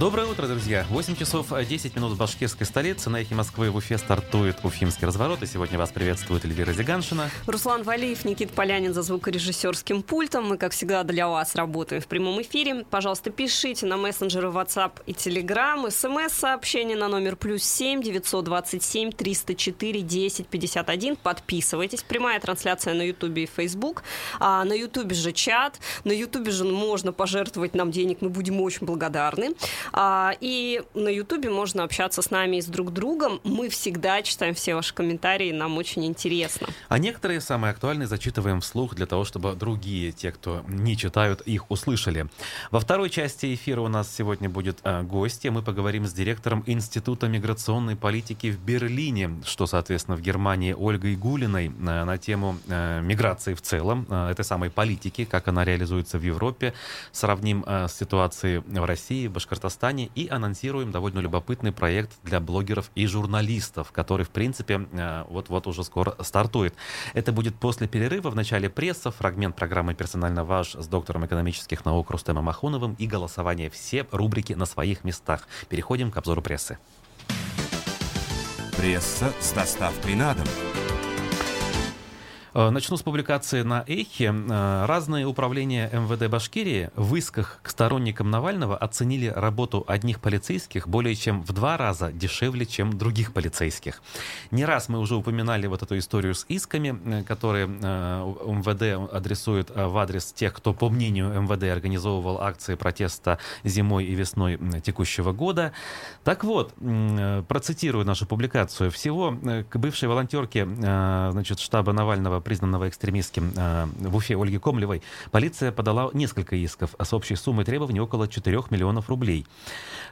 Доброе утро, друзья. 8 часов 10 минут в башкирской столице. На эхе Москвы в Уфе стартует Уфимский разворот. И сегодня вас приветствует Эльвира Зиганшина. Руслан Валиев, Никит Полянин за звукорежиссерским пультом. Мы, как всегда, для вас работаем в прямом эфире. Пожалуйста, пишите на мессенджеры WhatsApp и Telegram. СМС-сообщение на номер плюс 7 927 304 10 51. Подписывайтесь. Прямая трансляция на YouTube и Facebook. А на YouTube же чат. На YouTube же можно пожертвовать нам денег. Мы будем очень благодарны. А, и на Ютубе можно общаться с нами и с друг другом. Мы всегда читаем все ваши комментарии, нам очень интересно. А некоторые самые актуальные зачитываем вслух для того, чтобы другие, те, кто не читают, их услышали. Во второй части эфира у нас сегодня будет э, гости. Мы поговорим с директором Института миграционной политики в Берлине, что, соответственно, в Германии Ольгой Гулиной э, на тему э, миграции в целом, этой самой политики, как она реализуется в Европе. Сравним с ситуацией в России, Башкортостане Казахстане и анонсируем довольно любопытный проект для блогеров и журналистов, который, в принципе, э, вот-вот уже скоро стартует. Это будет после перерыва в начале пресса, фрагмент программы «Персонально ваш» с доктором экономических наук Рустемом Махуновым и голосование. Все рубрики на своих местах. Переходим к обзору прессы. Пресса с доставкой на дом. Э, начну с публикации на Эхе. Э, разные управления МВД Башкирии в исках к сторонникам Навального оценили работу одних полицейских более чем в два раза дешевле, чем других полицейских. Не раз мы уже упоминали вот эту историю с исками, э, которые МВД адресует в адрес тех, кто, по мнению МВД, организовывал акции протеста зимой и весной текущего года. Так вот, процитирую нашу публикацию. Всего к бывшей волонтерке значит, штаба Навального признанного экстремистским э, в Уфе Ольги Комлевой, полиция подала несколько исков с общей суммой требований около 4 миллионов рублей.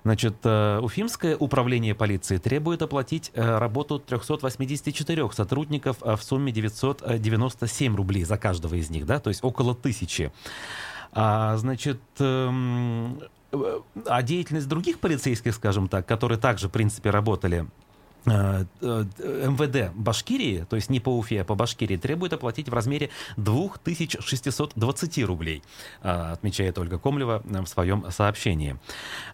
Значит, э, Уфимское управление полиции требует оплатить э, работу 384 сотрудников в сумме 997 рублей за каждого из них, да, то есть около тысячи. А, значит, эм, а деятельность других полицейских, скажем так, которые также, в принципе, работали МВД Башкирии, то есть не по Уфе, а по Башкирии, требует оплатить в размере 2620 рублей, э, отмечает Ольга Комлева в своем сообщении.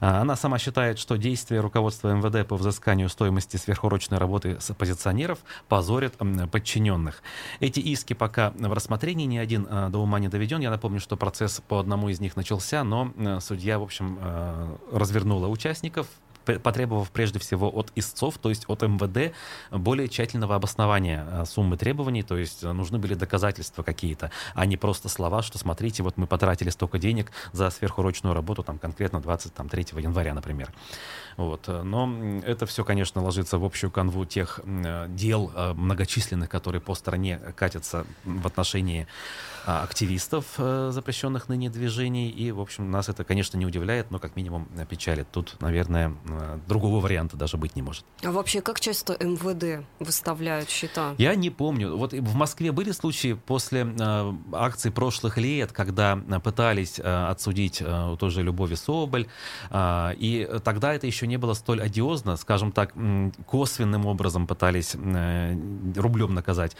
Она сама считает, что действия руководства МВД по взысканию стоимости сверхурочной работы с оппозиционеров позорят подчиненных. Эти иски пока в рассмотрении, ни один до ума не доведен. Я напомню, что процесс по одному из них начался, но судья, в общем, развернула участников, потребовав прежде всего от истцов, то есть от МВД, более тщательного обоснования э, суммы требований, то есть э, нужны были доказательства какие-то, а не просто слова, что смотрите, вот мы потратили столько денег за сверхурочную работу, там конкретно 23 января, например. Вот. Э, но это все, конечно, ложится в общую канву тех дел многочисленных, которые по стране катятся в отношении активистов, запрещенных ныне движений. И, в общем, нас это, конечно, не удивляет, но как минимум печалит. Тут, наверное, Э, другого варианта даже быть не может. А вообще, как часто МВД выставляют счета? Я не помню. Вот в Москве были случаи после э, акций прошлых лет, когда э, пытались э, отсудить э, тоже Любови Соболь, э, и тогда это еще не было столь одиозно, скажем так, косвенным образом пытались э, рублем наказать.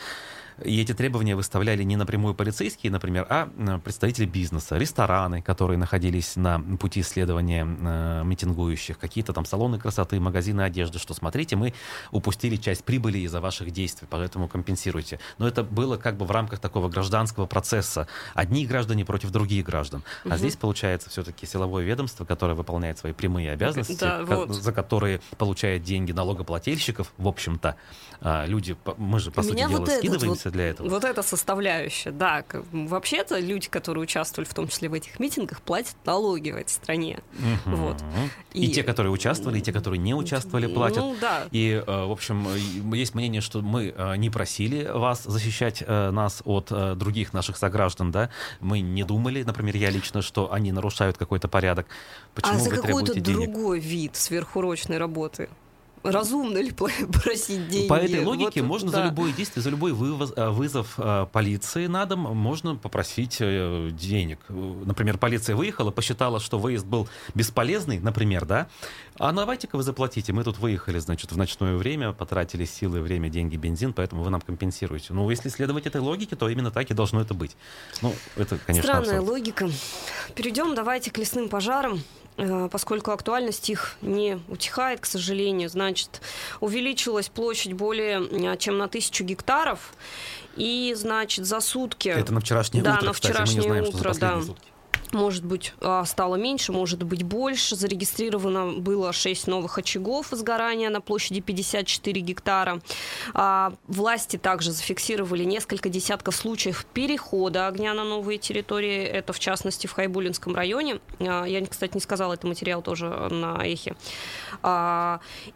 И эти требования выставляли не напрямую полицейские, например, а представители бизнеса, рестораны, которые находились на пути исследования э, митингующих, какие-то там салоны красоты, магазины одежды, что смотрите, мы упустили часть прибыли из-за ваших действий, поэтому компенсируйте. Но это было как бы в рамках такого гражданского процесса. Одни граждане против других граждан. Угу. А здесь получается все-таки силовое ведомство, которое выполняет свои прямые обязанности, да, вот. за которые получает деньги налогоплательщиков, в общем-то. А, люди, мы же, по У сути дела, вот скидываемся вот, для этого. Вот эта составляющая, да. Вообще-то люди, которые участвовали в том числе в этих митингах, платят налоги в этой стране. Угу. Вот. И... и те, которые участвовали, и те, которые не участвовали, платят. Ну, да. И, э, в общем, есть мнение, что мы э, не просили вас защищать э, нас от других наших сограждан, да. Мы не думали, например, я лично, что они нарушают какой-то порядок. Почему а за какой-то другой вид сверхурочной работы? Разумно ли просить деньги? По этой логике вот, можно да. за любое действие, за любой вывоз, э, вызов э, полиции на дом можно попросить э, денег. Например, полиция выехала, посчитала, что выезд был бесполезный, например, да, а давайте-ка вы заплатите. Мы тут выехали, значит, в ночное время, потратили силы, время, деньги, бензин, поэтому вы нам компенсируете. Ну, если следовать этой логике, то именно так и должно это быть. Ну, это, конечно, Странная абсурд. логика. Перейдем давайте к лесным пожарам. Э, поскольку актуальность их не утихает, к сожалению, значит, увеличилась площадь более чем на тысячу гектаров, и, значит, за сутки... Это на вчерашнее да, утро, на кстати, вчерашнее мы не знаем, утро, что за да. сутки. Может быть, а, стало меньше, может быть, больше. Зарегистрировано было 6 новых очагов сгорания на площади 54 гектара. А, власти также зафиксировали несколько десятков случаев перехода огня на новые территории. Это, в частности, в Хайбулинском районе. А, я, кстати, не сказала, это материал тоже на эхе.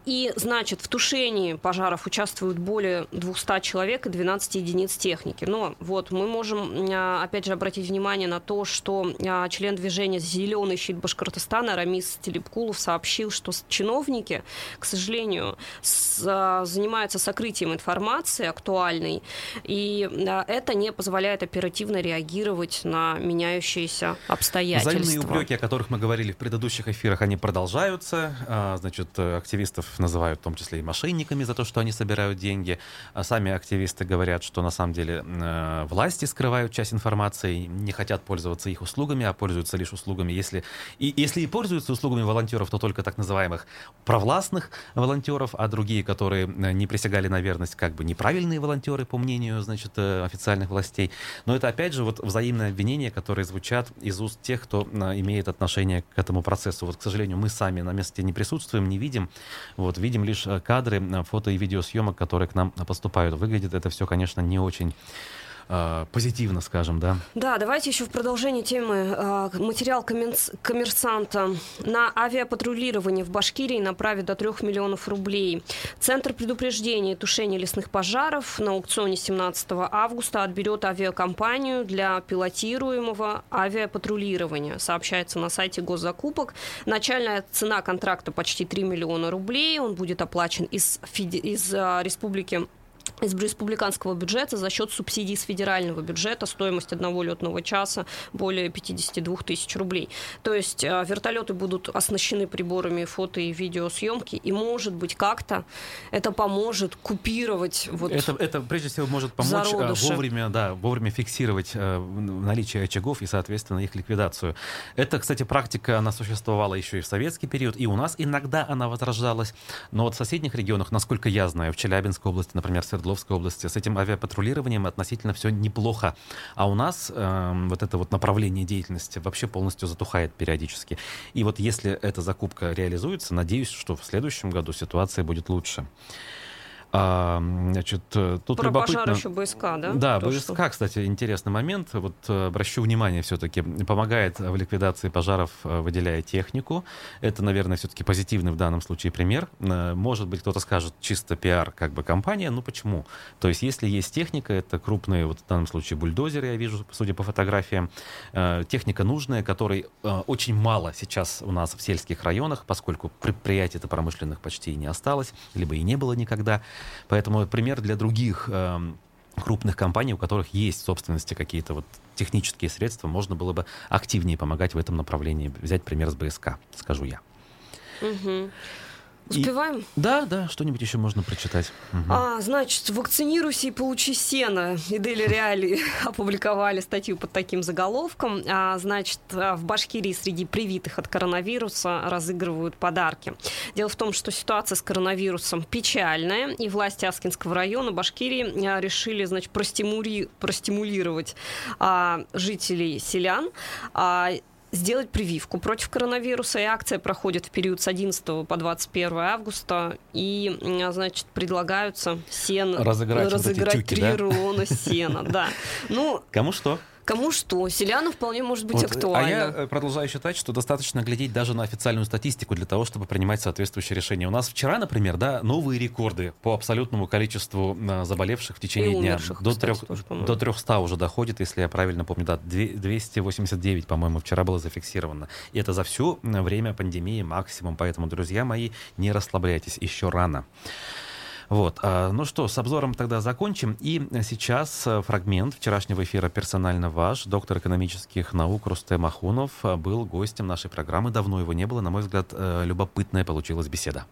И, значит, в тушении пожаров участвуют более 200 человек и 12 единиц техники. Но вот мы можем, опять же, обратить внимание на то, что член движения «Зеленый щит Башкортостана» Рамис Телепкулов сообщил, что чиновники, к сожалению, с, а, занимаются сокрытием информации актуальной, и а, это не позволяет оперативно реагировать на меняющиеся обстоятельства. Взаимные упреки, о которых мы говорили в предыдущих эфирах, они продолжаются. А, значит, активистов называют в том числе и мошенниками за то, что они собирают деньги. Сами активисты говорят, что на самом деле э, власти скрывают часть информации, не хотят пользоваться их услугами, а пользуются лишь услугами, если и, если и пользуются услугами волонтеров, то только так называемых провластных волонтеров, а другие, которые э, не присягали на верность, как бы неправильные волонтеры, по мнению, значит, э, официальных властей. Но это, опять же, вот взаимные обвинения, которые звучат из уст тех, кто э, имеет отношение к этому процессу. Вот, к сожалению, мы сами на месте не присутствуем, не видим. Вот, видим лишь кадры фото и видеосъемок, которые к нам поступают. Выглядит это все, конечно, не очень э, позитивно, скажем, да? Да, давайте еще в продолжении темы э, материал коммерсанта на авиапатрулирование в Башкирии направит до 3 миллионов рублей. Центр предупреждения и тушения лесных пожаров на аукционе 17 августа отберет авиакомпанию для пилотируемого авиапатрулирования, сообщается на сайте госзакупок. Начальная цена контракта почти 3 миллиона рублей. Он будет оплачен из, из а, республики из республиканского бюджета за счет субсидий с федерального бюджета стоимость одного летного часа более 52 тысяч рублей. То есть э, вертолеты будут оснащены приборами фото и видеосъемки, и, может быть, как-то это поможет купировать вот это, это прежде всего может помочь э, зародыши. вовремя, да, вовремя фиксировать э, наличие очагов и, соответственно, их ликвидацию. Это, кстати, практика, она существовала еще и в советский период, и у нас иногда она возрождалась, но вот в соседних регионах, насколько я знаю, в Челябинской области, например, Свердловской Свердловской области. С этим авиапатрулированием относительно все неплохо. А у нас э, вот это вот направление деятельности вообще полностью затухает периодически. И вот если эта закупка реализуется, надеюсь, что в следующем году ситуация будет лучше. А, значит, э, тут Про любопытно... пожар еще БСК, да? Да, То, БСК, что... кстати, интересный момент. Вот э, обращу внимание все-таки, помогает в ликвидации пожаров, э, выделяя технику. Это, наверное, все-таки позитивный в данном случае пример. Может быть, кто-то скажет, чисто пиар, как бы компания. Ну почему? То есть, если есть техника, это крупные, вот в данном случае бульдозеры, я вижу, судя по фотографиям, техника нужная, которой очень мало сейчас у нас в сельских районах, поскольку предприятий-то промышленных почти и не осталось, либо и не было никогда. Поэтому пример для других эм, крупных компаний, у которых есть в собственности какие-то вот технические средства, можно было бы активнее помогать в этом направлении. Взять пример с БСК, скажу я. Угу. Успеваем? И... Да, да, что-нибудь еще можно прочитать. Угу. А, значит, вакцинируйся и получи сено. И Дели Реали опубликовали статью под таким заголовком. А, значит, в Башкирии среди привитых от коронавируса разыгрывают подарки. Дело в том, что ситуация с коронавирусом печальная, и власти Аскинского района Башкирии а, решили, значит, простимули... простимулировать а, жителей селян а, сделать прививку против коронавируса. И акция проходит в период с 11 по 21 августа. И, значит, предлагаются сен... разыграть, разыграть вот тюки, 3 да? рулона сена. Да. Ну, Кому что? Кому что? Селяну вполне может быть вот, актуально. А я э, продолжаю считать, что достаточно глядеть даже на официальную статистику для того, чтобы принимать соответствующие решения. У нас вчера, например, да, новые рекорды по абсолютному количеству э, заболевших в течение И дня. Умерших, до, кстати, трех, тоже, до 300 уже доходит, если я правильно помню. Да, 289, по-моему, вчера было зафиксировано. И это за все время пандемии максимум. Поэтому, друзья мои, не расслабляйтесь, еще рано. Вот. А, ну что, с обзором тогда закончим. И сейчас э, фрагмент вчерашнего эфира «Персонально ваш». Доктор экономических наук Рустем Ахунов э, был гостем нашей программы. Давно его не было. На мой взгляд, э, любопытная получилась беседа.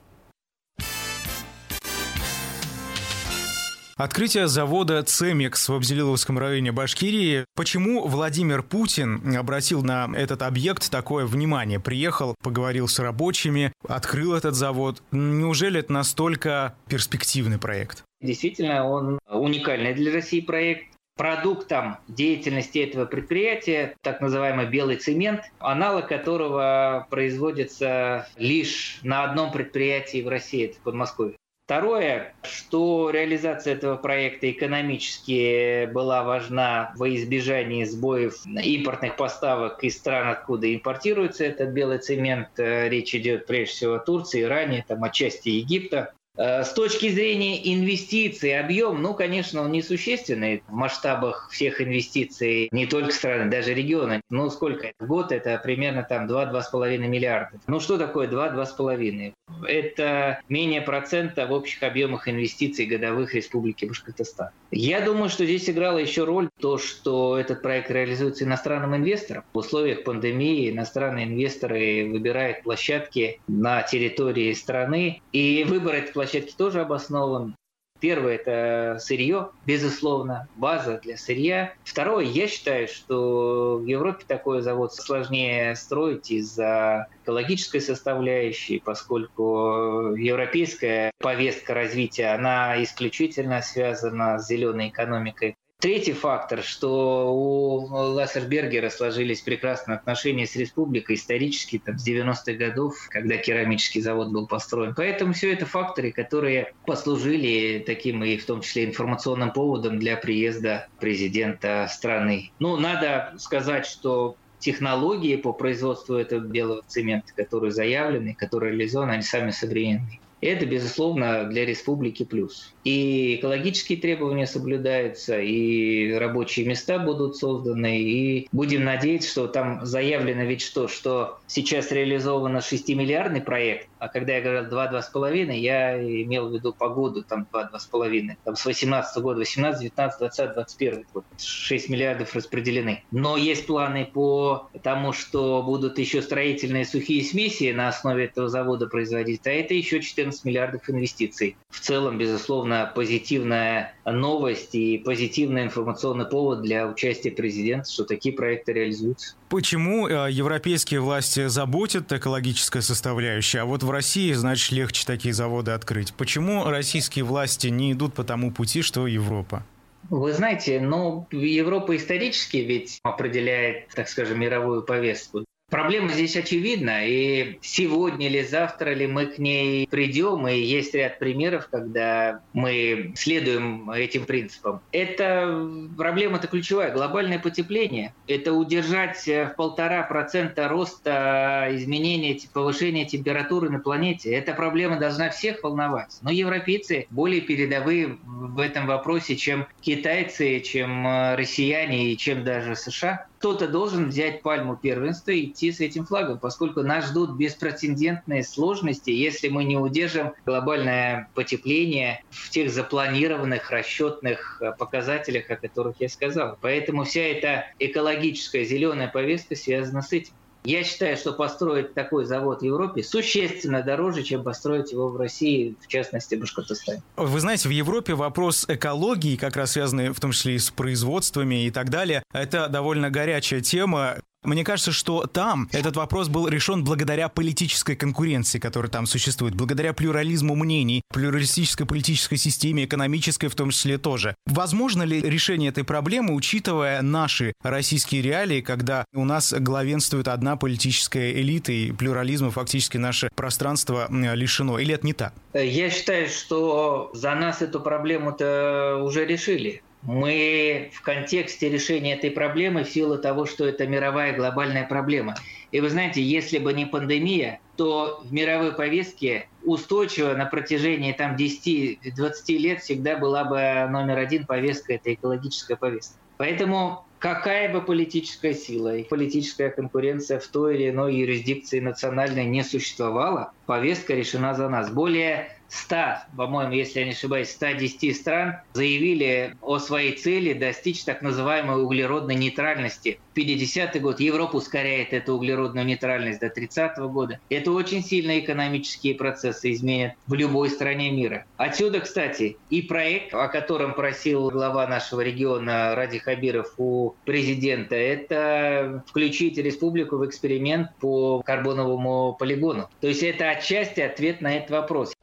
Открытие завода «Цемикс» в Абзелиловском районе Башкирии. Почему Владимир Путин обратил на этот объект такое внимание? Приехал, поговорил с рабочими, открыл этот завод. Неужели это настолько перспективный проект? Действительно, он уникальный для России проект. Продуктом деятельности этого предприятия так называемый белый цемент, аналог которого производится лишь на одном предприятии в России, это в Подмосковье. Второе, что реализация этого проекта экономически была важна во избежании сбоев импортных поставок из стран, откуда импортируется этот белый цемент. Речь идет прежде всего о Турции, Иране, там, отчасти Египта. Э, с точки зрения инвестиций, объем, ну, конечно, он несущественный в масштабах всех инвестиций не только страны, даже региона. Ну, сколько? В год это примерно там 2-2,5 миллиарда. Ну, что такое 2-2,5? Это менее процента в общих объемах инвестиций годовых Республики Башкортостан. Я думаю, что здесь играла еще роль то, что этот проект реализуется иностранным инвестором. В условиях пандемии иностранные инвесторы выбирают площадки на территории страны, и выбор площадки площадке тоже обоснован. Первое – это сырье, безусловно, база для сырья. Второе, я считаю, что в Европе такой завод сложнее строить из-за экологической составляющей, поскольку европейская повестка развития, она исключительно связана с зеленой экономикой. Третий фактор, что у Лассербергера сложились прекрасные отношения с республикой исторически там, с 90-х годов, когда керамический завод был построен. Поэтому все это факторы, которые послужили таким и в том числе информационным поводом для приезда президента страны. Ну, надо сказать, что технологии по производству этого белого цемента, которые заявлены, которые реализованы, они сами современные. Это, безусловно, для республики плюс. И экологические требования соблюдаются, и рабочие места будут созданы, и будем надеяться, что там заявлено ведь что, что сейчас реализовано 6-миллиардный проект, а когда я говорил 2-2,5, я имел в виду погоду, там 2-2,5, там с 18 года, 18, 19, 20, 21 год, 6 миллиардов распределены. Но есть планы по тому, что будут еще строительные сухие смеси на основе этого завода производить, а это еще 14 14 миллиардов инвестиций. В целом, безусловно, позитивная новость и позитивный информационный повод для участия президента, что такие проекты реализуются. Почему э, европейские власти заботят экологическая составляющая, а вот в России, значит, легче такие заводы открыть? Почему российские власти не идут по тому пути, что Европа? Вы знаете, ну, Европа исторически ведь определяет, так скажем, мировую повестку. Проблема здесь очевидна, и сегодня или завтра ли мы к ней придем, и есть ряд примеров, когда мы следуем этим принципам. Это проблема-то ключевая. Глобальное потепление – это удержать в полтора процента роста изменения, повышения температуры на планете. Эта проблема должна всех волновать. Но европейцы более передовые в этом вопросе, чем китайцы, чем россияне и чем даже США кто-то должен взять пальму первенства и идти с этим флагом, поскольку нас ждут беспрецедентные сложности, если мы не удержим глобальное потепление в тех запланированных расчетных э, показателях, о которых я сказал. Поэтому вся эта экологическая зеленая повестка связана с этим. Я считаю, что построить такой завод в Европе существенно дороже, чем построить его в России, в частности, в Башкортостане. Вы знаете, в Европе вопрос экологии, как раз связанный в том числе и с производствами и так далее, это довольно горячая тема. Мне кажется, что там этот вопрос был решен благодаря политической конкуренции, которая там существует, благодаря плюрализму мнений, плюралистической политической системе, экономической в том числе тоже. Возможно ли решение этой проблемы, учитывая наши российские реалии, когда у нас главенствует одна политическая элита и плюрализма фактически наше пространство лишено? Или это не так? Я считаю, что за нас эту проблему-то уже решили мы в контексте решения этой проблемы в силу того, что это мировая глобальная проблема. И вы знаете, если бы не пандемия, то в мировой повестке устойчиво на протяжении там, 10-20 лет всегда была бы номер один повестка, это экологическая повестка. Поэтому какая бы политическая сила и политическая конкуренция в той или иной юрисдикции национальной не существовала, повестка решена за нас. Более 100, по-моему, если я не ошибаюсь, 110 стран заявили о своей цели достичь так называемой углеродной нейтральности. 50-й год Европа ускоряет эту углеродную нейтральность до 30-го года. Это очень сильно экономические процессы изменят в любой стране мира. Отсюда, кстати, и проект, о котором просил глава нашего региона Ради Хабиров у президента, это включить республику в эксперимент по карбоновому полигону. То есть это отчасти ответ на этот вопрос.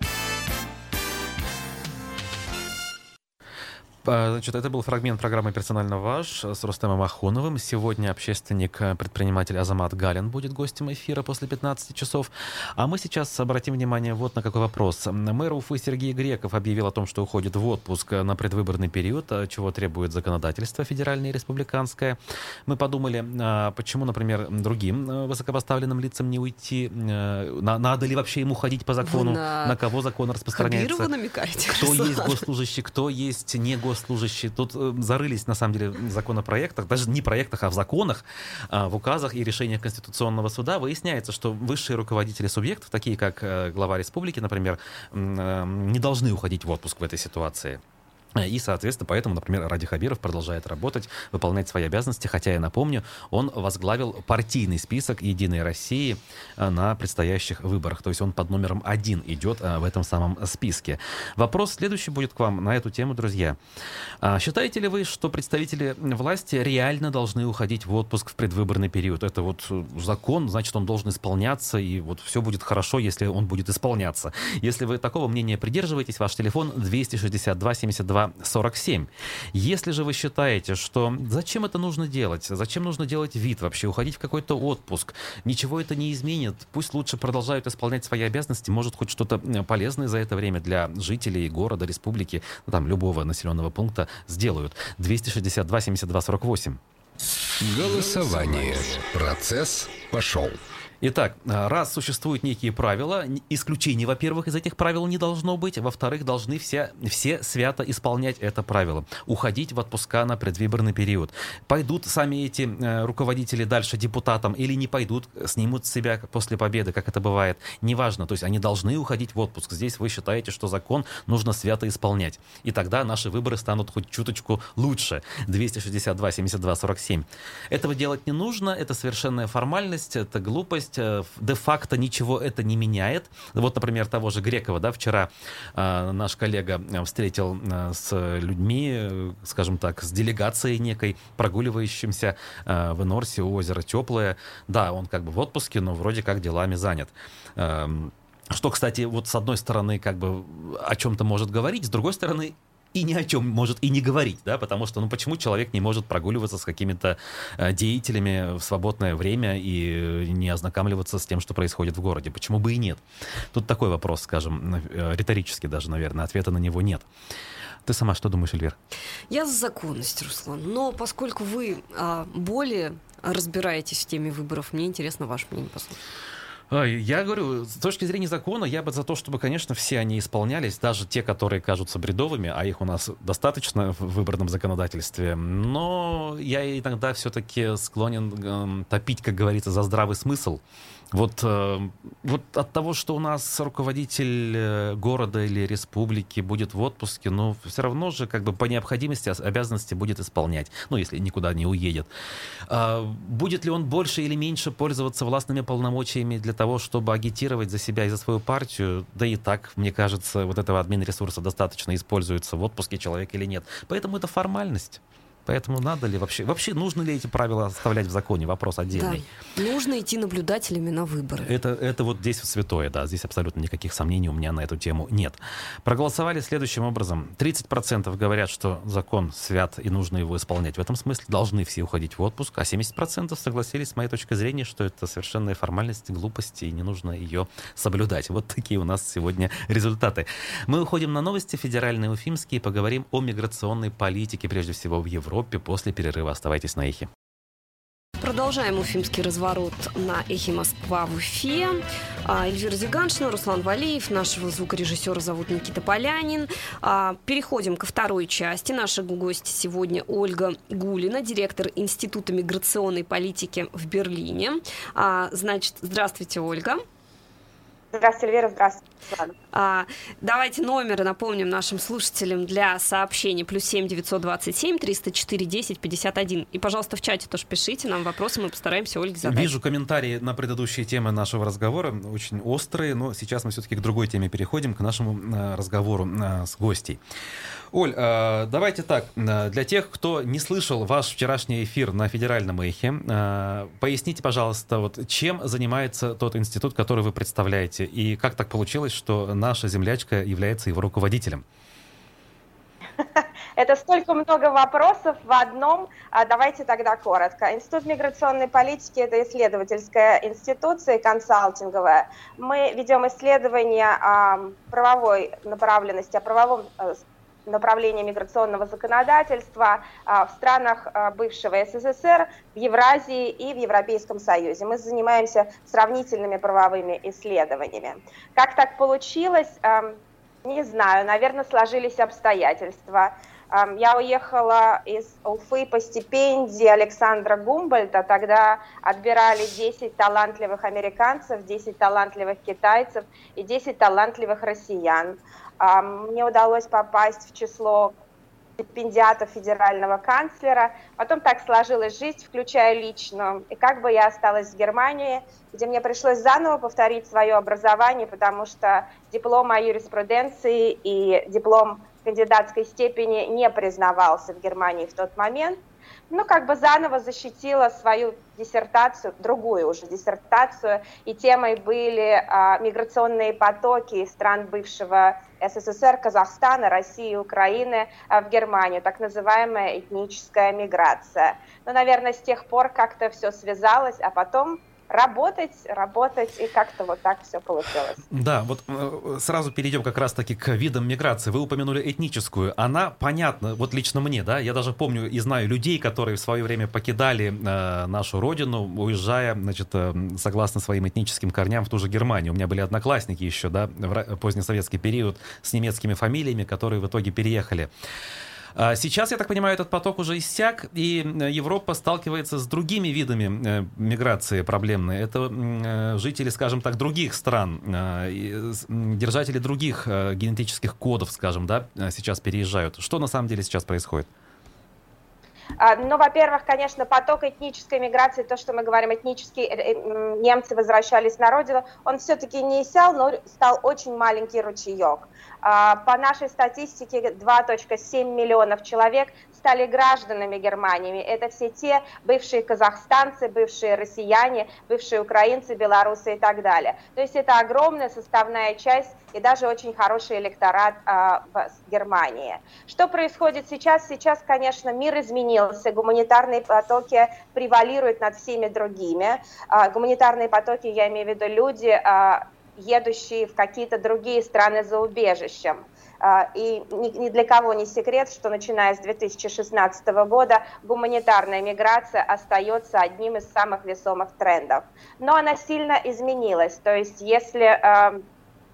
Значит, это был фрагмент программы «Персонально ваш» с Рустемом Ахуновым. Сегодня общественник, э, предприниматель Азамат Галин будет гостем эфира после 15 часов. А мы сейчас обратим внимание вот на какой вопрос. Мэр Уфы Сергей Греков объявил о том, что уходит в отпуск на предвыборный период, э, чего требует законодательство федеральное и республиканское. Мы подумали, а почему, например, другим э, высокопоставленным лицам не уйти? Надо ли вообще ему ходить по закону? на... на кого закон распространяется? Кто есть госслужащий, кто есть не госслужащий? Госслужащие. Тут э, зарылись, на самом деле, в законопроектах, даже не проектах, а в законах, а, в указах и решениях Конституционного суда выясняется, что высшие руководители субъектов, такие как э, глава республики, например, э, не должны уходить в отпуск в этой ситуации. И, соответственно, поэтому, например, Ради Хабиров продолжает работать, выполнять свои обязанности, хотя, я напомню, он возглавил партийный список «Единой России» э, на предстоящих выборах. То есть он под номером один идет э, в этом самом списке. Вопрос следующий будет к вам на эту тему, друзья. А считаете ли вы, что представители власти реально должны уходить в отпуск в предвыборный период? Это вот закон, значит, он должен исполняться, и вот все будет хорошо, если он будет исполняться. Если вы такого мнения придерживаетесь, ваш телефон 262 72 47. Если же вы считаете, что зачем это нужно делать, зачем нужно делать вид вообще, уходить в какой-то отпуск, ничего это не изменит, пусть лучше продолжают исполнять свои обязанности, может хоть что-то полезное за это время для жителей города, республики, ну, там любого населенного пункта сделают. 262 72 48. Голосование. Процесс пошел. Итак, а, раз существуют некие правила, исключений, во-первых, из этих правил не должно быть, во-вторых, должны все, все свято исполнять это правило, уходить в отпуска на предвыборный период. Пойдут сами эти э, руководители дальше депутатам или не пойдут, снимут с себя после победы, как это бывает, неважно, то есть они должны уходить в отпуск. Здесь вы считаете, что закон нужно свято исполнять. И тогда наши выборы станут хоть чуточку лучше. 262, 72, 47. Этого делать не нужно, это совершенная формальность, это глупость, есть э, де-факто ничего это не меняет. Вот, например, того же Грекова, да, вчера э, наш коллега э, встретил с людьми, скажем так, с делегацией некой, прогуливающимся в Энорсе у озера Теплое. Да, он как бы в отпуске, но вроде как делами занят. Э, что, кстати, вот с одной стороны, как бы о чем-то может говорить, с другой стороны, и ни о чем может и не говорить, да, потому что, ну, почему человек не может прогуливаться с какими-то э, деятелями в свободное время и не ознакомливаться с тем, что происходит в городе? Почему бы и нет? Тут такой вопрос, скажем, э, риторический даже, наверное, ответа на него нет. Ты сама что думаешь, Эльвир? Я за законность, Руслан. Но поскольку вы а, более разбираетесь в теме выборов, мне интересно ваше мнение послушать. Я говорю, с точки зрения закона, я бы за то, чтобы, конечно, все они исполнялись, даже те, которые кажутся бредовыми, а их у нас достаточно в выборном законодательстве. Но я иногда все-таки склонен топить, как говорится, за здравый смысл. Вот, э, вот от того, что у нас руководитель э, города или республики будет в отпуске, но все равно же как бы по необходимости обязанности будет исполнять, ну, если никуда не уедет. А будет ли он больше или меньше пользоваться властными полномочиями для того, чтобы агитировать за себя и за свою партию? Да и так, мне кажется, вот этого админ ресурса достаточно используется в отпуске человек или нет. Поэтому это формальность. Поэтому надо ли вообще, вообще нужно ли эти правила оставлять в законе? Вопрос отдельный. Да. Нужно идти наблюдателями на выборы. Это, это вот здесь святое, да, здесь абсолютно никаких сомнений у меня на эту тему нет. Проголосовали следующим образом. 30% говорят, что закон свят и нужно его исполнять. В этом смысле должны все уходить в отпуск, а 70% согласились с моей точки зрения, что это совершенная формальность, глупость, и не нужно ее соблюдать. Вот такие у нас сегодня результаты. Мы уходим на новости федеральные уфимские, поговорим о миграционной политике, прежде всего в Европе Европе после перерыва. Оставайтесь на Эхе. Продолжаем уфимский разворот на Эхе Москва в Уфе. А, Эльвира Зиганшина, Руслан Валеев, нашего звукорежиссера зовут Никита Полянин. А, переходим ко второй части. Наши гости сегодня Ольга Гулина, директор Института миграционной политики в Берлине. А, значит, здравствуйте, Ольга. Здравствуйте, Эльвира, здравствуйте. Давайте номер напомним нашим слушателям для сообщений. Плюс семь девятьсот двадцать семь триста четыре десять пятьдесят один. И, пожалуйста, в чате тоже пишите нам вопросы, мы постараемся Ольге задать. Вижу комментарии на предыдущие темы нашего разговора, очень острые, но сейчас мы все-таки к другой теме переходим, к нашему э, разговору э, с гостей. Оль, давайте так, для тех, кто не слышал ваш вчерашний эфир на федеральном эхе, поясните, пожалуйста, вот чем занимается тот институт, который вы представляете, и как так получилось, что наша землячка является его руководителем? Это столько много вопросов в одном. А давайте тогда коротко. Институт миграционной политики – это исследовательская институция консалтинговая. Мы ведем исследования правовой направленности, о правовом направлении миграционного законодательства а, в странах а, бывшего СССР, в Евразии и в Европейском Союзе. Мы занимаемся сравнительными правовыми исследованиями. Как так получилось? Не знаю, наверное, сложились обстоятельства. Я уехала из Уфы по стипендии Александра Гумбольта. Тогда отбирали 10 талантливых американцев, 10 талантливых китайцев и 10 талантливых россиян. Мне удалось попасть в число стипендиатов федерального канцлера. Потом так сложилась жизнь, включая личную. И как бы я осталась в Германии, где мне пришлось заново повторить свое образование, потому что диплом о юриспруденции и диплом кандидатской степени не признавался в Германии в тот момент. Ну, как бы заново защитила свою диссертацию, другую уже диссертацию, и темой были а, миграционные потоки из стран бывшего СССР, Казахстана, России, Украины а, в Германию, так называемая этническая миграция. Ну, наверное, с тех пор как-то все связалось, а потом работать, работать, и как-то вот так все получилось. Да, вот э, сразу перейдем как раз-таки к видам миграции. Вы упомянули этническую. Она понятна, вот лично мне, да, я даже помню и знаю людей, которые в свое время покидали э, нашу родину, уезжая, значит, э, согласно своим этническим корням в ту же Германию. У меня были одноклассники еще, да, в позднесоветский период с немецкими фамилиями, которые в итоге переехали. А сейчас, я так понимаю, этот поток уже иссяк, и э, Европа сталкивается с другими видами э, миграции проблемной. Это э, жители, скажем так, других стран, держатели других генетических кодов, скажем, да, сейчас переезжают. Что на самом деле сейчас происходит? А, ну, во-первых, конечно, поток этнической миграции, то, что мы говорим, этнические немцы возвращались на родину, он все-таки не иссял, но стал очень маленький ручеек. А, по нашей статистике 2.7 миллионов человек стали гражданами Германии. Это все те бывшие казахстанцы, бывшие россияне, бывшие украинцы, белорусы и так далее. То есть это огромная составная часть и даже очень хороший электорат а, в Германии. Что происходит сейчас? Сейчас, конечно, мир изменился, гуманитарные потоки превалируют над всеми другими. А, гуманитарные потоки, я имею в виду люди, а, едущие в какие-то другие страны за убежищем. А, и ни для кого не секрет, что начиная с 2016 года гуманитарная миграция остается одним из самых весомых трендов. Но она сильно изменилась. То есть если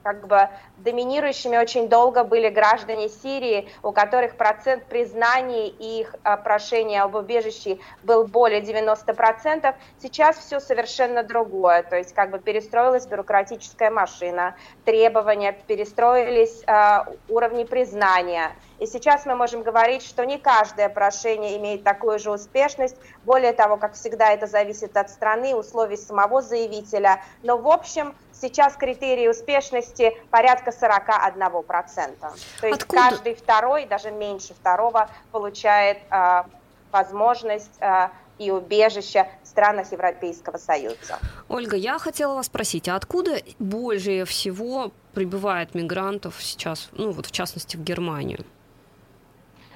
как бы доминирующими очень долго были граждане Сирии, у которых процент признаний и их а, прошения об убежище был более 90%. Сейчас все совершенно другое, то есть как бы перестроилась бюрократическая машина, требования, перестроились э, уровни признания. И сейчас мы можем говорить, что не каждое прошение имеет такую же успешность. Более того, как всегда, это зависит от страны, условий самого заявителя. Но в общем сейчас критерии успешности порядка 41%. То есть Откуда? каждый второй, даже меньше второго, получает э, возможность э, и убежище в странах Европейского Союза. Ольга, я хотела вас спросить, а откуда больше всего прибывает мигрантов сейчас, ну вот в частности в Германию?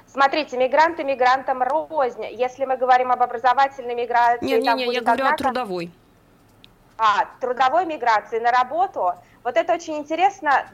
Смотрите, мигранты мигрантам рознь. Если мы говорим об образовательной миграции... Не-не-не, я говорю однако... о трудовой а, трудовой миграции на работу, вот это очень интересно,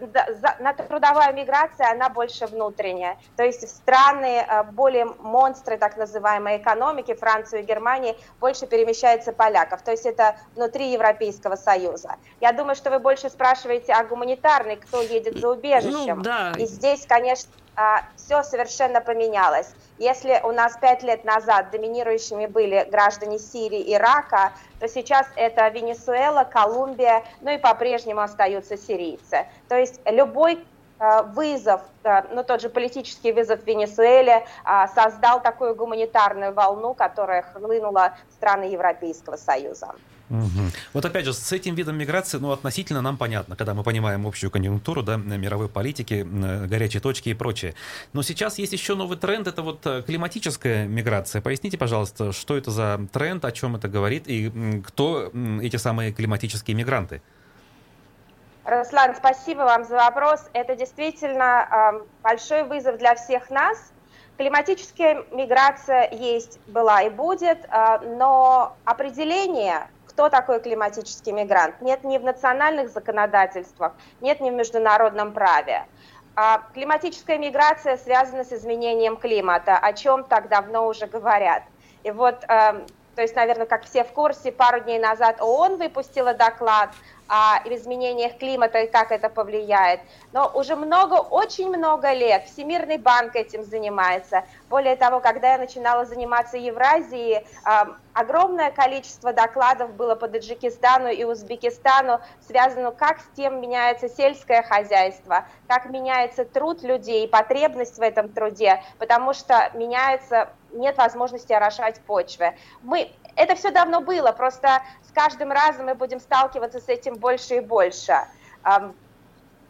на трудовая миграция, она больше внутренняя, то есть страны э, более монстры, так называемой экономики, Францию и Германии, больше перемещается поляков, то есть это внутри Европейского Союза. Я думаю, что вы больше спрашиваете о гуманитарной, кто едет за убежищем. Ну, да. И здесь, конечно, а, все совершенно поменялось. Если у нас пять лет назад доминирующими были граждане Сирии, Ирака, то сейчас это Венесуэла, Колумбия, ну и по-прежнему остаются остаются сирийцы. То есть любой Э, вызов, э, ну тот же политический вызов в Венесуэле э, создал такую гуманитарную волну, которая хлынула в страны Европейского Союза. Угу. Вот опять же, с этим видом миграции, ну, относительно нам понятно, когда мы понимаем общую конъюнктуру, да, мировой политики, горячие точки и прочее. Но сейчас есть еще новый тренд, это вот климатическая миграция. Поясните, пожалуйста, что это за тренд, о чем это говорит и кто эти самые климатические мигранты? Руслан, спасибо вам за вопрос. Это действительно э, большой вызов для всех нас. Климатическая миграция есть, была и будет, э, но определение, кто такой климатический мигрант, нет ни в национальных законодательствах, нет ни в международном праве. А климатическая миграция связана с изменением климата, о чем так давно уже говорят. И вот, э, то есть, наверное, как все в курсе, пару дней назад ООН выпустила доклад о изменениях климата и как это повлияет. Но уже много, очень много лет Всемирный банк этим занимается. Более того, когда я начинала заниматься Евразией, огромное количество докладов было по Таджикистану и Узбекистану, связано как с тем меняется сельское хозяйство, как меняется труд людей, потребность в этом труде, потому что меняется нет возможности орошать почвы. Мы, это все давно было, просто с каждым разом мы будем сталкиваться с этим больше и больше.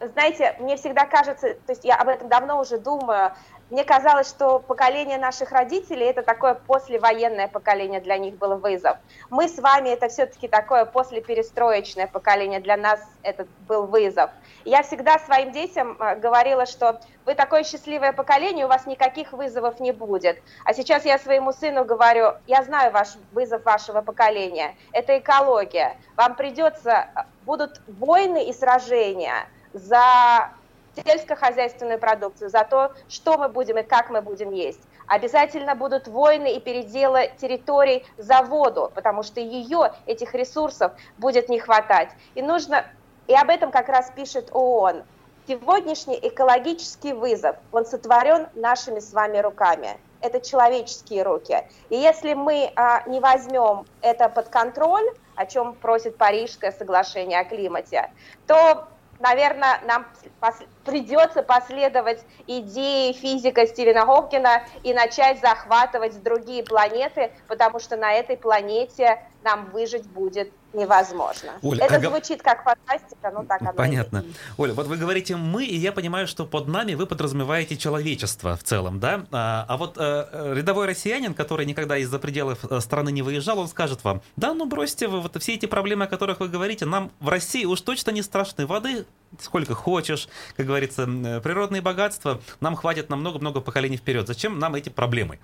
Знаете, мне всегда кажется, то есть я об этом давно уже думаю, мне казалось, что поколение наших родителей это такое послевоенное поколение, для них было вызов. Мы с вами это все-таки такое послеперестроечное поколение, для нас это был вызов. Я всегда своим детям э, говорила, что вы такое счастливое поколение, у вас никаких вызовов не будет. А сейчас я своему сыну говорю, я знаю ваш вызов вашего поколения, это экология. Вам придется, э, будут войны и сражения за сельскохозяйственную продукцию, за то, что мы будем и как мы будем есть. Обязательно будут войны и переделы территорий за воду, потому что ее, этих ресурсов, будет не хватать. И нужно, и об этом как раз пишет ООН. Сегодняшний экологический вызов, он сотворен нашими с вами руками. Это человеческие руки. И если мы а, не возьмем это под контроль, о чем просит Парижское соглашение о климате, то наверное, нам придется последовать идее физика Стивена Хоккина и начать захватывать другие планеты, потому что на этой планете нам выжить будет невозможно. Оля, Это а... звучит как фантастика, но так оно Понятно. И Оля, вот вы говорите «мы», и я понимаю, что под нами вы подразумеваете человечество в целом, да? А, а вот а, рядовой россиянин, который никогда из-за пределов э, страны не выезжал, он скажет вам, да, ну бросьте вы, вот все эти проблемы, о которых вы говорите, нам в России уж точно не страшны. Воды сколько хочешь, как говорится, природные богатства, нам хватит на много-много поколений вперед. Зачем нам эти проблемы?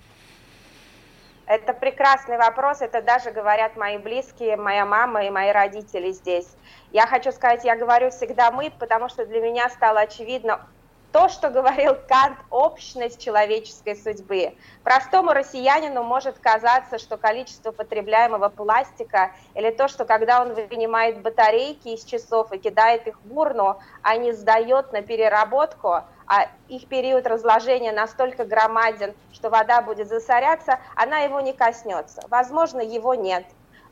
Это прекрасный вопрос, это даже говорят мои близкие, моя мама и мои родители здесь. Я хочу сказать, я говорю всегда мы, потому что для меня стало очевидно то, что говорил Кант, общность человеческой судьбы. Простому россиянину может казаться, что количество потребляемого пластика или то, что когда он вынимает батарейки из часов и кидает их в урну, а не сдает на переработку, а их период разложения настолько громаден, что вода будет засоряться, она его не коснется. Возможно, его нет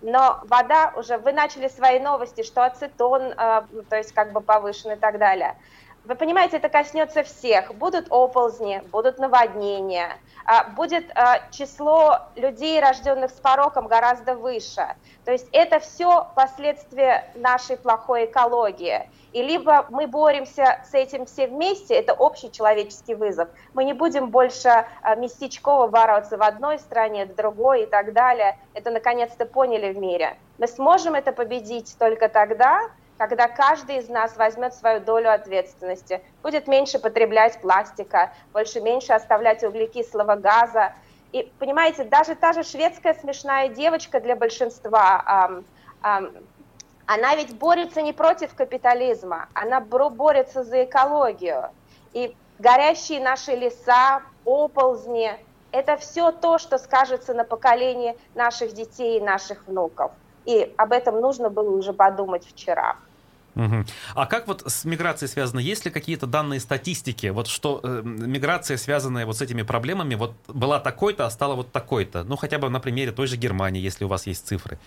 но вода уже, вы начали свои новости, что ацетон, э, то есть как бы повышен и так далее. Вы понимаете, это коснется всех. Будут оползни, будут наводнения, а, будет а, число людей, рожденных с пороком, гораздо выше. То есть это все последствия нашей плохой экологии. И либо мы боремся с этим все вместе, это общий человеческий вызов. Мы не будем больше а, местечково бороться в одной стране, в другой и так далее. Это наконец-то поняли в мире. Мы сможем это победить только тогда, когда каждый из нас возьмет свою долю ответственности, будет меньше потреблять пластика, больше меньше оставлять углекислого газа. И понимаете, даже та же шведская смешная девочка для большинства, эм, эм, она ведь борется не против капитализма, она борется за экологию. И горящие наши леса, оползни, это все то, что скажется на поколении наших детей и наших внуков. И об этом нужно было уже подумать вчера. Угу. А как вот с миграцией связано? Есть ли какие-то данные статистики, вот что э, миграция, связанная вот с этими проблемами, вот была такой-то, а стала вот такой-то? Ну, хотя бы на примере той же Германии, если у вас есть цифры.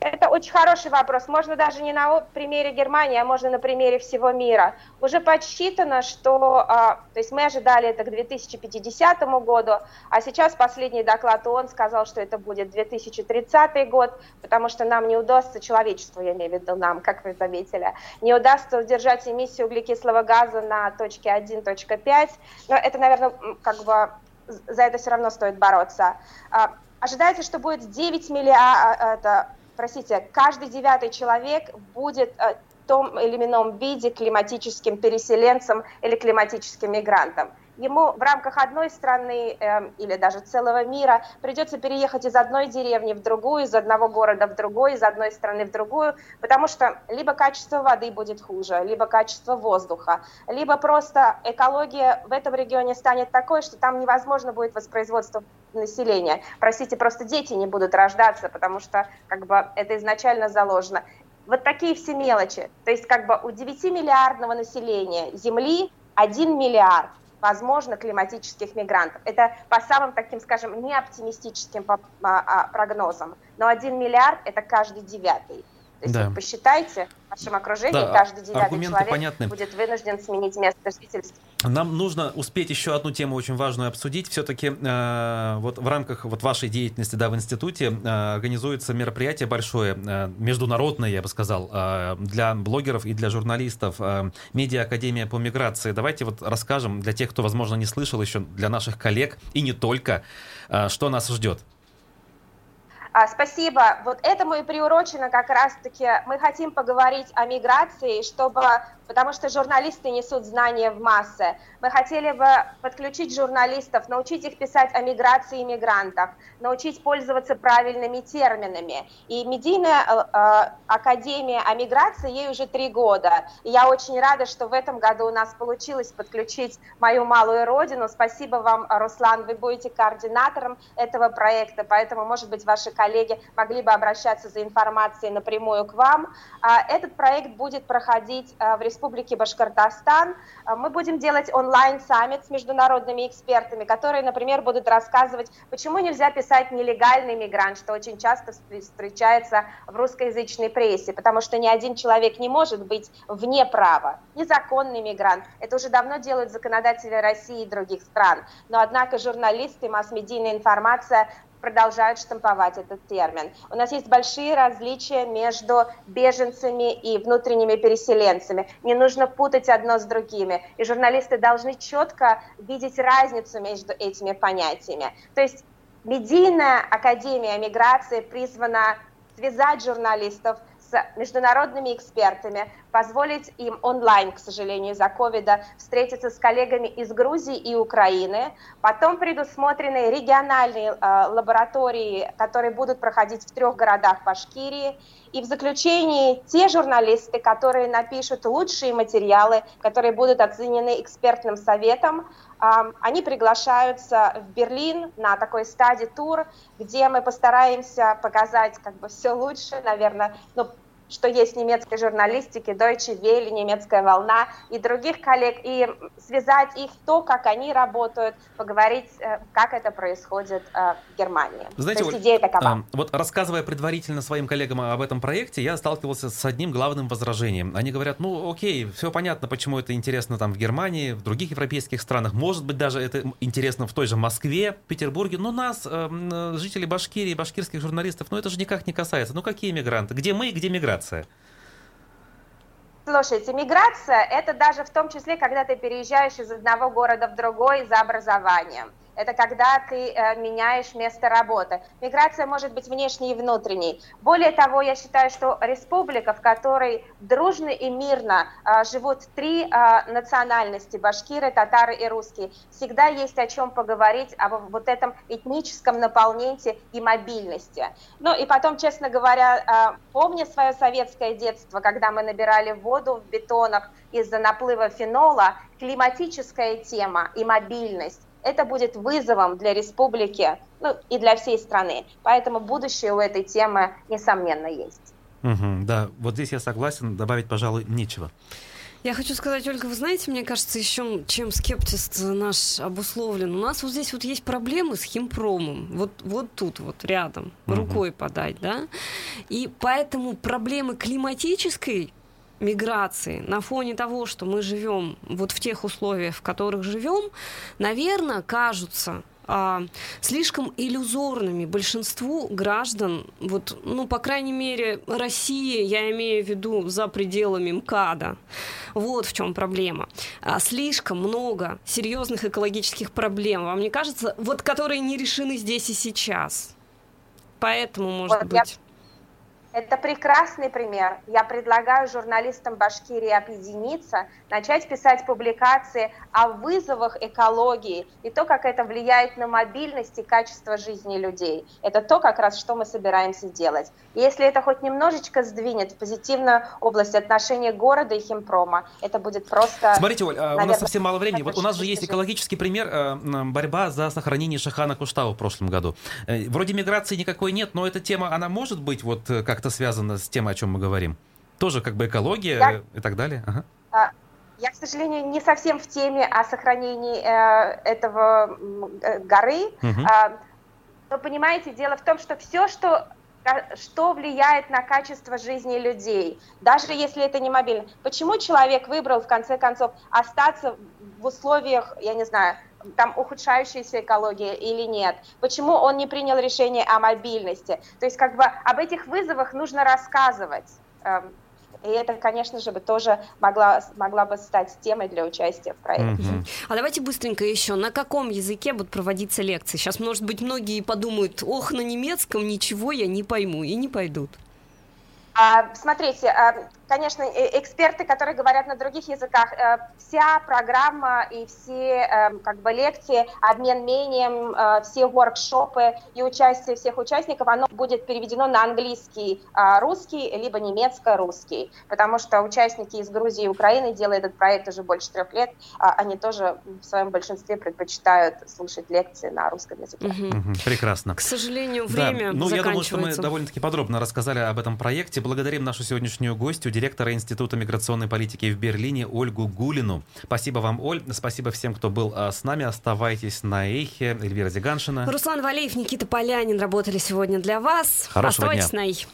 Это очень хороший вопрос. Можно даже не на примере Германии, а можно на примере всего мира. Уже подсчитано, что а, то есть мы ожидали это к 2050 году, а сейчас последний доклад ООН сказал, что это будет 2030 год, потому что нам не удастся, человечеству, я имею в виду нам, как вы заметили, не удастся удержать эмиссию углекислого газа на точке 1, точка 5. Но это, наверное, как бы за это все равно стоит бороться. А, ожидается, что будет 9 миллиардов, простите, каждый девятый человек будет э, в том или ином виде климатическим переселенцем или климатическим мигрантом ему в рамках одной страны э, или даже целого мира придется переехать из одной деревни в другую, из одного города в другой, из одной страны в другую, потому что либо качество воды будет хуже, либо качество воздуха, либо просто экология в этом регионе станет такой, что там невозможно будет воспроизводство населения. Простите, просто дети не будут рождаться, потому что как бы это изначально заложено. Вот такие все мелочи. То есть как бы у 9 миллиардного населения Земли 1 миллиард возможно, климатических мигрантов. Это по самым таким, скажем, неоптимистическим а, а, прогнозам. Но один миллиард – это каждый девятый. То есть да. посчитайте, в вашем окружении да, каждый девятый человек понятны. будет вынужден сменить место жительства. Нам нужно успеть еще одну тему очень важную обсудить. Все-таки э, вот в рамках вот вашей деятельности да, в институте э, организуется мероприятие большое, э, международное, я бы сказал, э, для блогеров и для журналистов. Э, Медиа Академия по миграции. Давайте вот расскажем для тех, кто, возможно, не слышал еще, для наших коллег и не только, э, что нас ждет. А, спасибо. Вот этому и приурочено как раз-таки. Мы хотим поговорить о миграции, чтобы потому что журналисты несут знания в массы. Мы хотели бы подключить журналистов, научить их писать о миграции и мигрантах, научить пользоваться правильными терминами. И медийная э, э, академия о миграции ей уже три года. И я очень рада, что в этом году у нас получилось подключить мою малую родину. Спасибо вам, Руслан, вы будете координатором этого проекта, поэтому, может быть, ваши коллеги могли бы обращаться за информацией напрямую к вам. А этот проект будет проходить э, в республике Башкортостан. А, мы будем делать онлайн-саммит с международными экспертами, которые, например, будут рассказывать, почему нельзя писать нелегальный мигрант, что очень часто встречается в русскоязычной прессе, потому что ни один человек не может быть вне права. Незаконный мигрант. Это уже давно делают законодатели России и других стран. Но, однако, журналисты, масс-медийная информация продолжают штамповать этот термин. У нас есть большие различия между беженцами и внутренними переселенцами. Не нужно путать одно с другими. И журналисты должны четко видеть разницу между этими понятиями. То есть медийная академия миграции призвана связать журналистов с международными экспертами, позволить им онлайн, к сожалению, из-за ковида, встретиться с коллегами из Грузии и Украины. Потом предусмотрены региональные э, лаборатории, которые будут проходить в трех городах Башкирии. И в заключении те журналисты, которые напишут лучшие материалы, которые будут оценены экспертным советом, они приглашаются в Берлин на такой стадий тур, где мы постараемся показать как бы все лучше, наверное, ну, что есть в немецкой журналистике, Deutsche Welle, немецкая волна и других коллег, и связать их то, как они работают, поговорить, э, как это происходит э, в Германии. Знаете, то есть идея такова. Вот рассказывая предварительно своим коллегам об этом проекте, я сталкивался с одним главным возражением. Они говорят, ну окей, все понятно, почему это интересно там в Германии, в других европейских странах, может быть даже это интересно в той же Москве, Петербурге, но нас, э, жителей Башкирии, башкирских журналистов, ну это же никак не касается. Ну какие мигранты? Где мы, где мигранты? Миграция? Слушайте, миграция – это даже в том числе, когда ты переезжаешь из одного города в другой за образованием это когда ты э, меняешь место работы. Миграция может быть внешней и внутренней. Более того, я считаю, что республика, в которой дружно и мирно э, живут три э, национальности, башкиры, татары и русские, всегда есть о чем поговорить, об вот этом этническом наполнении и мобильности. Ну и потом, честно говоря, помню свое советское детство, когда мы набирали воду в бетонах из-за наплыва фенола, климатическая тема и мобильность это будет вызовом для республики ну, и для всей страны. Поэтому будущее у этой темы, несомненно, есть. Угу, да, вот здесь я согласен, добавить, пожалуй, нечего. Я хочу сказать, Ольга, вы знаете, мне кажется, еще чем скептист наш обусловлен. У нас вот здесь вот есть проблемы с химпромом. Вот, вот тут вот рядом, угу. рукой подать, да? И поэтому проблемы климатической миграции на фоне того, что мы живем вот в тех условиях, в которых живем, наверное, кажутся а, слишком иллюзорными большинству граждан, вот, ну, по крайней мере, России, я имею в виду за пределами МКАДа. Вот в чем проблема. А, слишком много серьезных экологических проблем, вам не кажется, вот которые не решены здесь и сейчас. Поэтому, может вот быть... Я это прекрасный пример. Я предлагаю журналистам Башкирии объединиться, начать писать публикации о вызовах экологии и то, как это влияет на мобильность и качество жизни людей. Это то, как раз, что мы собираемся делать. если это хоть немножечко сдвинет в позитивную область отношений города и химпрома, это будет просто... Смотрите, Оль, наверное, у нас совсем мало времени. Вот у нас же есть экологический пример э, борьба за сохранение Шахана Куштау в прошлом году. Э, вроде миграции никакой нет, но эта тема, она может быть вот э, как-то связано с тем, о чем мы говорим? Тоже как бы экология я... и так далее? Ага. А, я, к сожалению, не совсем в теме о сохранении э, этого э, горы. Угу. Э, но понимаете, дело в том, что все, что что влияет на качество жизни людей, даже если это не мобильно. Почему человек выбрал, в конце концов, остаться в условиях, я не знаю, там ухудшающаяся экология или нет, почему он не принял решение о мобильности. То есть как бы об этих вызовах нужно рассказывать. Эм, и это, конечно же, бы тоже могла, могла бы стать темой для участия в проекте. Mm-hmm. А давайте быстренько еще. На каком языке будут проводиться лекции? Сейчас, может быть, многие подумают, ох, на немецком ничего я не пойму, и не пойдут. А, смотрите, а, конечно, эксперты, которые говорят на других языках, э, вся программа и все эм, как бы лекции, обмен мнением, э, все воркшопы и участие всех участников, оно будет переведено на английский, а, русский, либо немецко-русский, потому что участники из Грузии и Украины делают этот проект уже больше трех лет, а они тоже в своем большинстве предпочитают слушать лекции на русском языке. Угу. Прекрасно. К сожалению, время да. Ну, я думаю, что мы довольно-таки подробно рассказали об этом проекте. Благодарим нашу сегодняшнюю гостью, директора Института миграционной политики в Берлине Ольгу Гулину. Спасибо вам, Оль. Спасибо всем, кто был а, с нами. Оставайтесь на Эхе. Эльвира Зиганшина. Руслан Валеев, Никита Полянин работали сегодня для вас. Хорошего Оставайтесь дня. на Эхе.